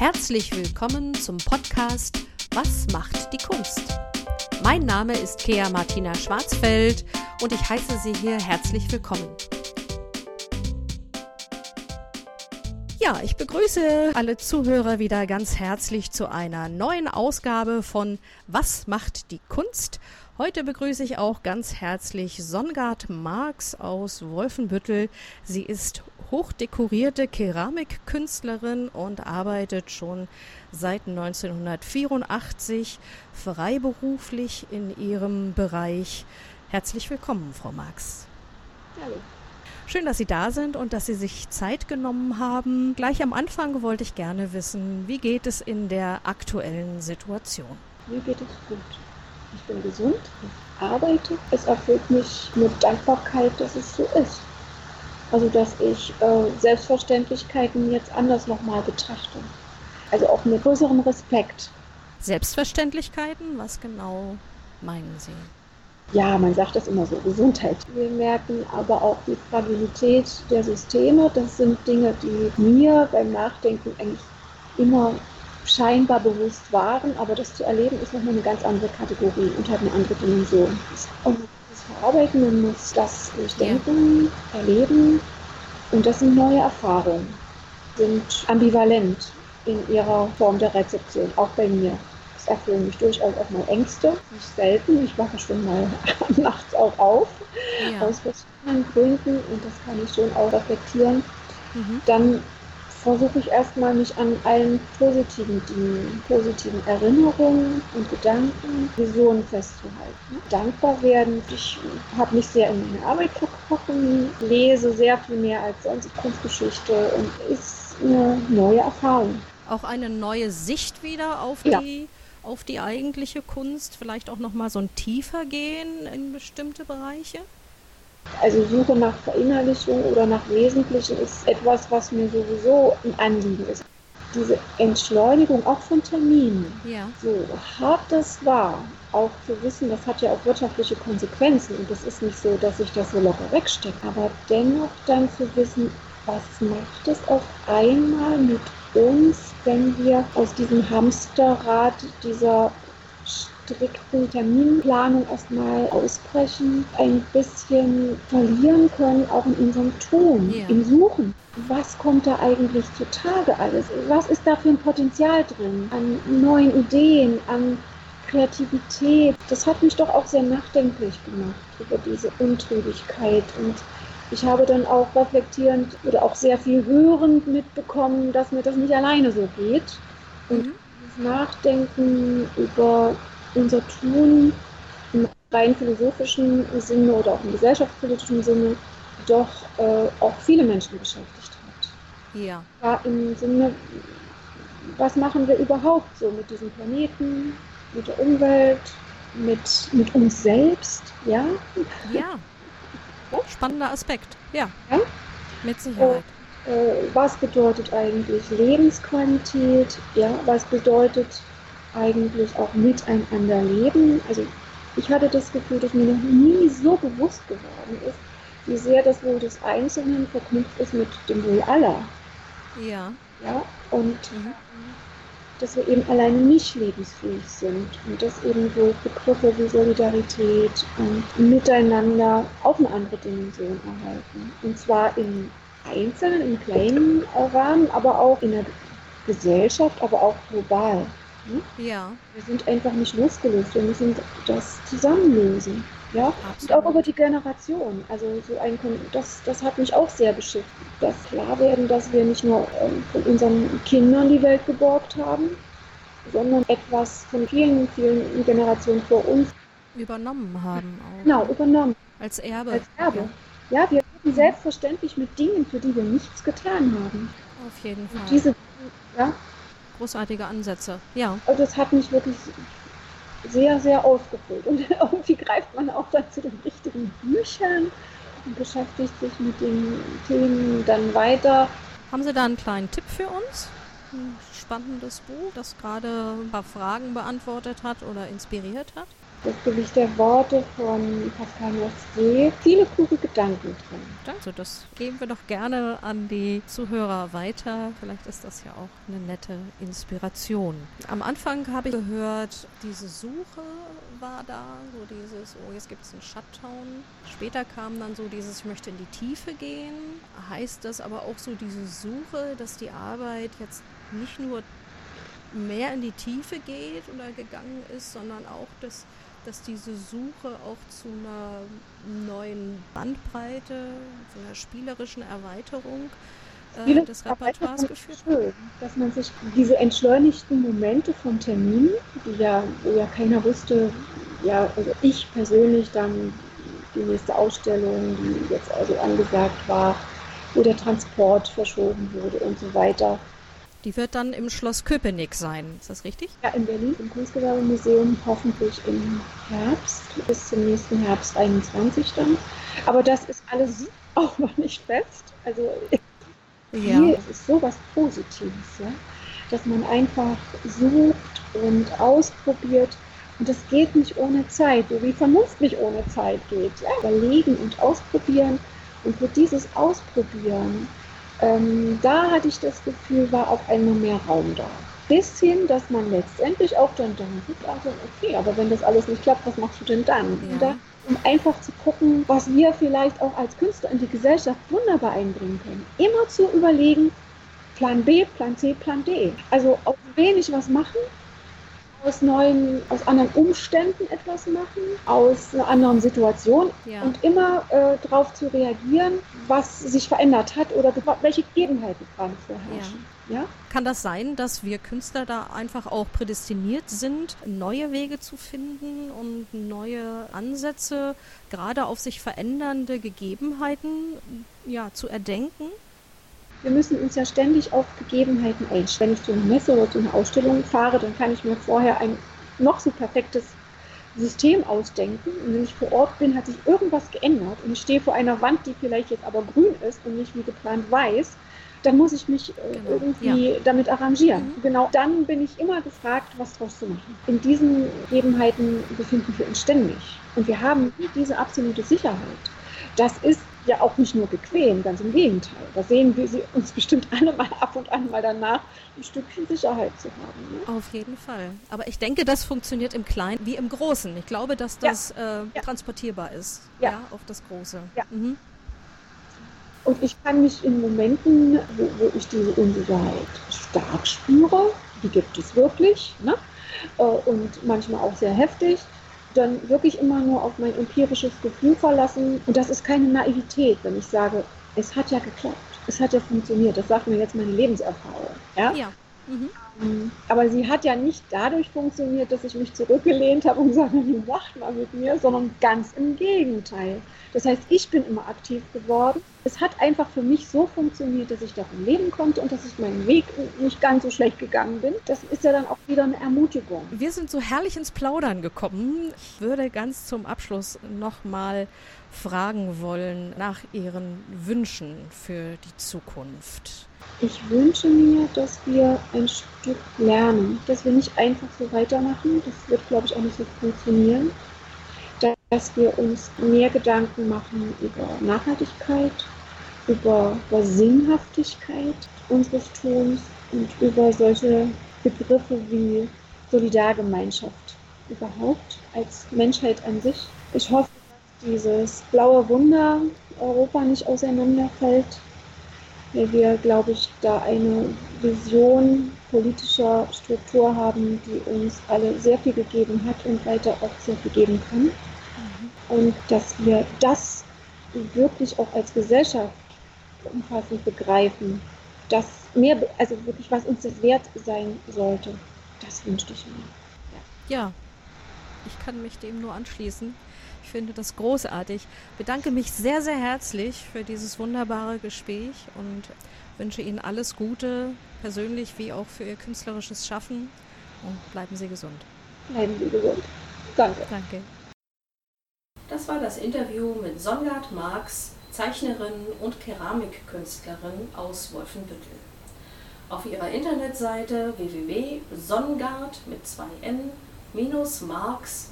Herzlich willkommen zum Podcast Was macht die Kunst? Mein Name ist Kea Martina Schwarzfeld und ich heiße Sie hier herzlich willkommen. Ja, ich begrüße alle Zuhörer wieder ganz herzlich zu einer neuen Ausgabe von Was macht die Kunst? Heute begrüße ich auch ganz herzlich Songard Marx aus Wolfenbüttel. Sie ist hochdekorierte Keramikkünstlerin und arbeitet schon seit 1984 freiberuflich in ihrem Bereich. Herzlich willkommen, Frau Marx. Hallo. Schön, dass Sie da sind und dass Sie sich Zeit genommen haben. Gleich am Anfang wollte ich gerne wissen, wie geht es in der aktuellen Situation? Mir geht es gut. Ich bin gesund, ich arbeite. Es erfüllt mich mit Dankbarkeit, dass es so ist. Also dass ich äh, Selbstverständlichkeiten jetzt anders nochmal betrachte. Also auch mit größerem Respekt. Selbstverständlichkeiten? Was genau meinen Sie? Ja, man sagt das immer so, Gesundheit. Wir merken aber auch die Fragilität der Systeme. Das sind Dinge, die mir beim Nachdenken eigentlich immer scheinbar bewusst waren, aber das zu erleben ist nochmal eine ganz andere Kategorie und hat eine andere Dimension. Und verarbeiten, man muss das durchdenken, ja. erleben und das sind neue Erfahrungen, sind ambivalent in ihrer Form der Rezeption, auch bei mir. Erfüllen mich durchaus auch mal Ängste, nicht selten. Ich wache schon mal nachts auch auf, ja. aus verschiedenen Gründen und das kann ich schon auch reflektieren. Mhm. Dann versuche ich erstmal mich an allen positiven Dingen, positiven Erinnerungen und Gedanken, Visionen festzuhalten. Dankbar werden. Ich habe mich sehr in meine Arbeit verkrochen, lese sehr viel mehr als sonst Kunstgeschichte und ist eine neue Erfahrung. Auch eine neue Sicht wieder auf ja. die auf die eigentliche Kunst, vielleicht auch noch mal so ein tiefer gehen in bestimmte Bereiche? Also Suche nach Verinnerlichung oder nach Wesentlichen ist etwas, was mir sowieso ein Anliegen ist. Diese Entschleunigung auch von Terminen, ja. so hart das war, auch zu wissen, das hat ja auch wirtschaftliche Konsequenzen und es ist nicht so, dass ich das so locker wegstecke, aber dennoch dann zu wissen, was macht es auf einmal mit uns, wenn wir aus diesem Hamsterrad dieser strikten Terminplanung erstmal ausbrechen, ein bisschen verlieren können, auch in unserem Tun, ja. im Suchen. Was kommt da eigentlich zutage alles? Was ist da für ein Potenzial drin an neuen Ideen, an Kreativität? Das hat mich doch auch sehr nachdenklich gemacht über diese Untriebigkeit und ich habe dann auch reflektierend oder auch sehr viel hörend mitbekommen, dass mir das nicht alleine so geht. Und mhm. das Nachdenken über unser Tun im rein philosophischen Sinne oder auch im gesellschaftspolitischen Sinne doch äh, auch viele Menschen beschäftigt hat. Ja. ja. Im Sinne, was machen wir überhaupt so mit diesem Planeten, mit der Umwelt, mit, mit uns selbst, ja? Ja. Spannender Aspekt, ja. ja? Mit Sicherheit. Und, äh, was bedeutet eigentlich Lebensqualität? Ja, was bedeutet eigentlich auch miteinander leben. Also ich hatte das Gefühl, dass mir noch nie so bewusst geworden ist, wie sehr das Wohl des Einzelnen verknüpft ist mit dem Wohl aller. Ja. Ja, und mhm. Dass wir eben alleine nicht lebensfähig sind und dass eben so Begriffe wie Solidarität und Miteinander auch eine andere Dimension erhalten. Und zwar im Einzelnen, im kleinen Rahmen, aber auch in der Gesellschaft, aber auch global. Ja. Wir sind einfach nicht losgelöst. Wir müssen das zusammenlösen. Ja, Absolut. und auch über die Generation. Also so ein, das, das hat mich auch sehr beschäftigt. Dass klar werden, dass wir nicht nur ähm, von unseren Kindern die Welt geborgt haben, sondern etwas von vielen, vielen Generationen vor uns übernommen haben. Auch. Genau, übernommen. Als Erbe. Als Erbe. Ja, ja wir werden selbstverständlich mit Dingen, für die wir nichts getan haben. Auf jeden Fall. Und diese, ja, großartige Ansätze. Ja. Also das hat mich wirklich sehr, sehr ausgefüllt. Und irgendwie greift man auch dann zu den richtigen Büchern und beschäftigt sich mit den Themen dann weiter. Haben Sie da einen kleinen Tipp für uns? Ein spannendes Buch, das gerade ein paar Fragen beantwortet hat oder inspiriert hat? Das Gewicht der Worte von Pascal Mercier viele kluge Gedanken drin. Also das geben wir doch gerne an die Zuhörer weiter. Vielleicht ist das ja auch eine nette Inspiration. Am Anfang habe ich gehört, diese Suche war da, so dieses, oh, jetzt gibt es einen Shutdown. Später kam dann so dieses, ich möchte in die Tiefe gehen. Heißt das aber auch so diese Suche, dass die Arbeit jetzt nicht nur mehr in die Tiefe geht oder gegangen ist, sondern auch, dass dass diese Suche auch zu einer neuen Bandbreite, zu einer spielerischen Erweiterung äh, des Repertoires geführt hat. Schön, dass man sich diese entschleunigten Momente von Terminen, die ja, wo ja keiner wusste, ja, also ich persönlich dann die nächste Ausstellung, die jetzt also angesagt war, wo der Transport verschoben wurde und so weiter, die wird dann im Schloss Köpenick sein, ist das richtig? Ja, in Berlin im Kunstgewerbemuseum hoffentlich im Herbst, bis zum nächsten Herbst 21 dann. Aber das ist alles auch noch nicht fest. Also ja. hier ist es so was Positives, ja? dass man einfach sucht und ausprobiert. Und das geht nicht ohne Zeit, so wie Vernunft nicht ohne Zeit geht. Ja? Überlegen und ausprobieren. Und für dieses Ausprobieren ähm, da hatte ich das Gefühl, war auf einmal mehr Raum da. Bis hin, dass man letztendlich auch dann denkt, also okay, aber wenn das alles nicht klappt, was machst du denn dann? Ja. Da, um einfach zu gucken, was wir vielleicht auch als Künstler in die Gesellschaft wunderbar einbringen können. Immer zu überlegen, Plan B, Plan C, Plan D. Also auch wenig was machen, aus neuen, aus anderen Umständen etwas machen, aus einer anderen Situation ja. und immer äh, darauf zu reagieren, was sich verändert hat oder welche Gegebenheiten gerade vorherrschen. Ja. ja. Kann das sein, dass wir Künstler da einfach auch prädestiniert sind, neue Wege zu finden und neue Ansätze, gerade auf sich verändernde Gegebenheiten ja, zu erdenken? Wir müssen uns ja ständig auf Gegebenheiten einstellen. Wenn ich zu einer Messe oder zu einer Ausstellung fahre, dann kann ich mir vorher ein noch so perfektes System ausdenken. Und wenn ich vor Ort bin, hat sich irgendwas geändert und ich stehe vor einer Wand, die vielleicht jetzt aber grün ist und nicht wie geplant weiß, dann muss ich mich äh, genau. irgendwie ja. damit arrangieren. Mhm. Genau dann bin ich immer gefragt, was draus zu machen. In diesen Gegebenheiten befinden wir uns ständig. Und wir haben diese absolute Sicherheit. Das ist ja auch nicht nur bequem, ganz im Gegenteil. Da sehen wir sie uns bestimmt alle mal ab und an mal danach, ein Stückchen Sicherheit zu haben. Ne? Auf jeden Fall. Aber ich denke, das funktioniert im Kleinen wie im Großen. Ich glaube, dass das ja. Äh, ja. transportierbar ist ja. ja. auf das Große. Ja. Mhm. Und ich kann mich in Momenten, wo, wo, ich diese Unsicherheit stark spüre, die gibt es wirklich, ne? Äh, und manchmal auch sehr heftig, dann wirklich immer nur auf mein empirisches Gefühl verlassen. Und das ist keine Naivität, wenn ich sage, es hat ja geklappt, es hat ja funktioniert. Das sagt mir jetzt meine Lebenserfahrung. Ja. ja. Mhm. Aber sie hat ja nicht dadurch funktioniert, dass ich mich zurückgelehnt habe und gesagt habe, macht mal mit mir, sondern ganz im Gegenteil. Das heißt, ich bin immer aktiv geworden. Es hat einfach für mich so funktioniert, dass ich davon leben konnte und dass ich meinen Weg nicht ganz so schlecht gegangen bin. Das ist ja dann auch wieder eine Ermutigung. Wir sind so herrlich ins Plaudern gekommen. Ich würde ganz zum Abschluss nochmal fragen wollen nach Ihren Wünschen für die Zukunft. Ich wünsche mir, dass wir ein Stück lernen, dass wir nicht einfach so weitermachen. Das wird, glaube ich, auch nicht so funktionieren dass wir uns mehr Gedanken machen über Nachhaltigkeit, über, über Sinnhaftigkeit unseres Tuns und über solche Begriffe wie Solidargemeinschaft überhaupt als Menschheit an sich. Ich hoffe, dieses blaue Wunder Europa nicht auseinanderfällt, weil wir, glaube ich, da eine Vision politischer Struktur haben, die uns alle sehr viel gegeben hat und weiter auch sehr viel geben kann und dass wir das wirklich auch als Gesellschaft umfassend begreifen, dass mehr, also wirklich was uns das wert sein sollte, das wünschte ich mir. Ja. ja, ich kann mich dem nur anschließen. Ich finde das großartig. Bedanke mich sehr, sehr herzlich für dieses wunderbare Gespräch und wünsche Ihnen alles Gute, persönlich wie auch für Ihr künstlerisches Schaffen. Und bleiben Sie gesund. Bleiben Sie gesund. Danke. Danke. Das war das Interview mit Songard Marx, Zeichnerin und Keramikkünstlerin aus Wolfenbüttel. Auf ihrer Internetseite www.songard mit 2 n marx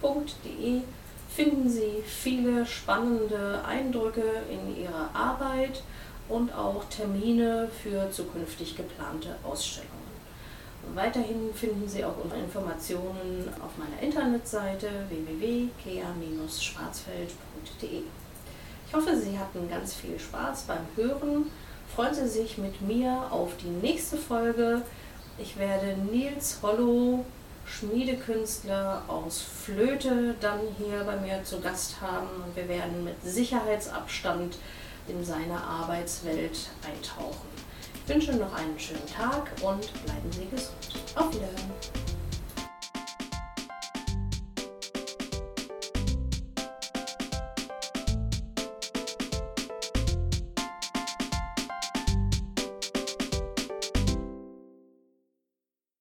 cks.de finden Sie viele spannende Eindrücke in Ihrer Arbeit und auch Termine für zukünftig geplante Ausstellungen. Weiterhin finden Sie auch Informationen auf meiner Internetseite www.kea-schwarzfeld.de. Ich hoffe, Sie hatten ganz viel Spaß beim Hören. Freuen Sie sich mit mir auf die nächste Folge. Ich werde Nils Hollow, Schmiedekünstler aus Flöte, dann hier bei mir zu Gast haben. Wir werden mit Sicherheitsabstand in seine Arbeitswelt eintauchen. Ich wünsche noch einen schönen Tag und bleiben Sie gesund. Auf Wiedersehen.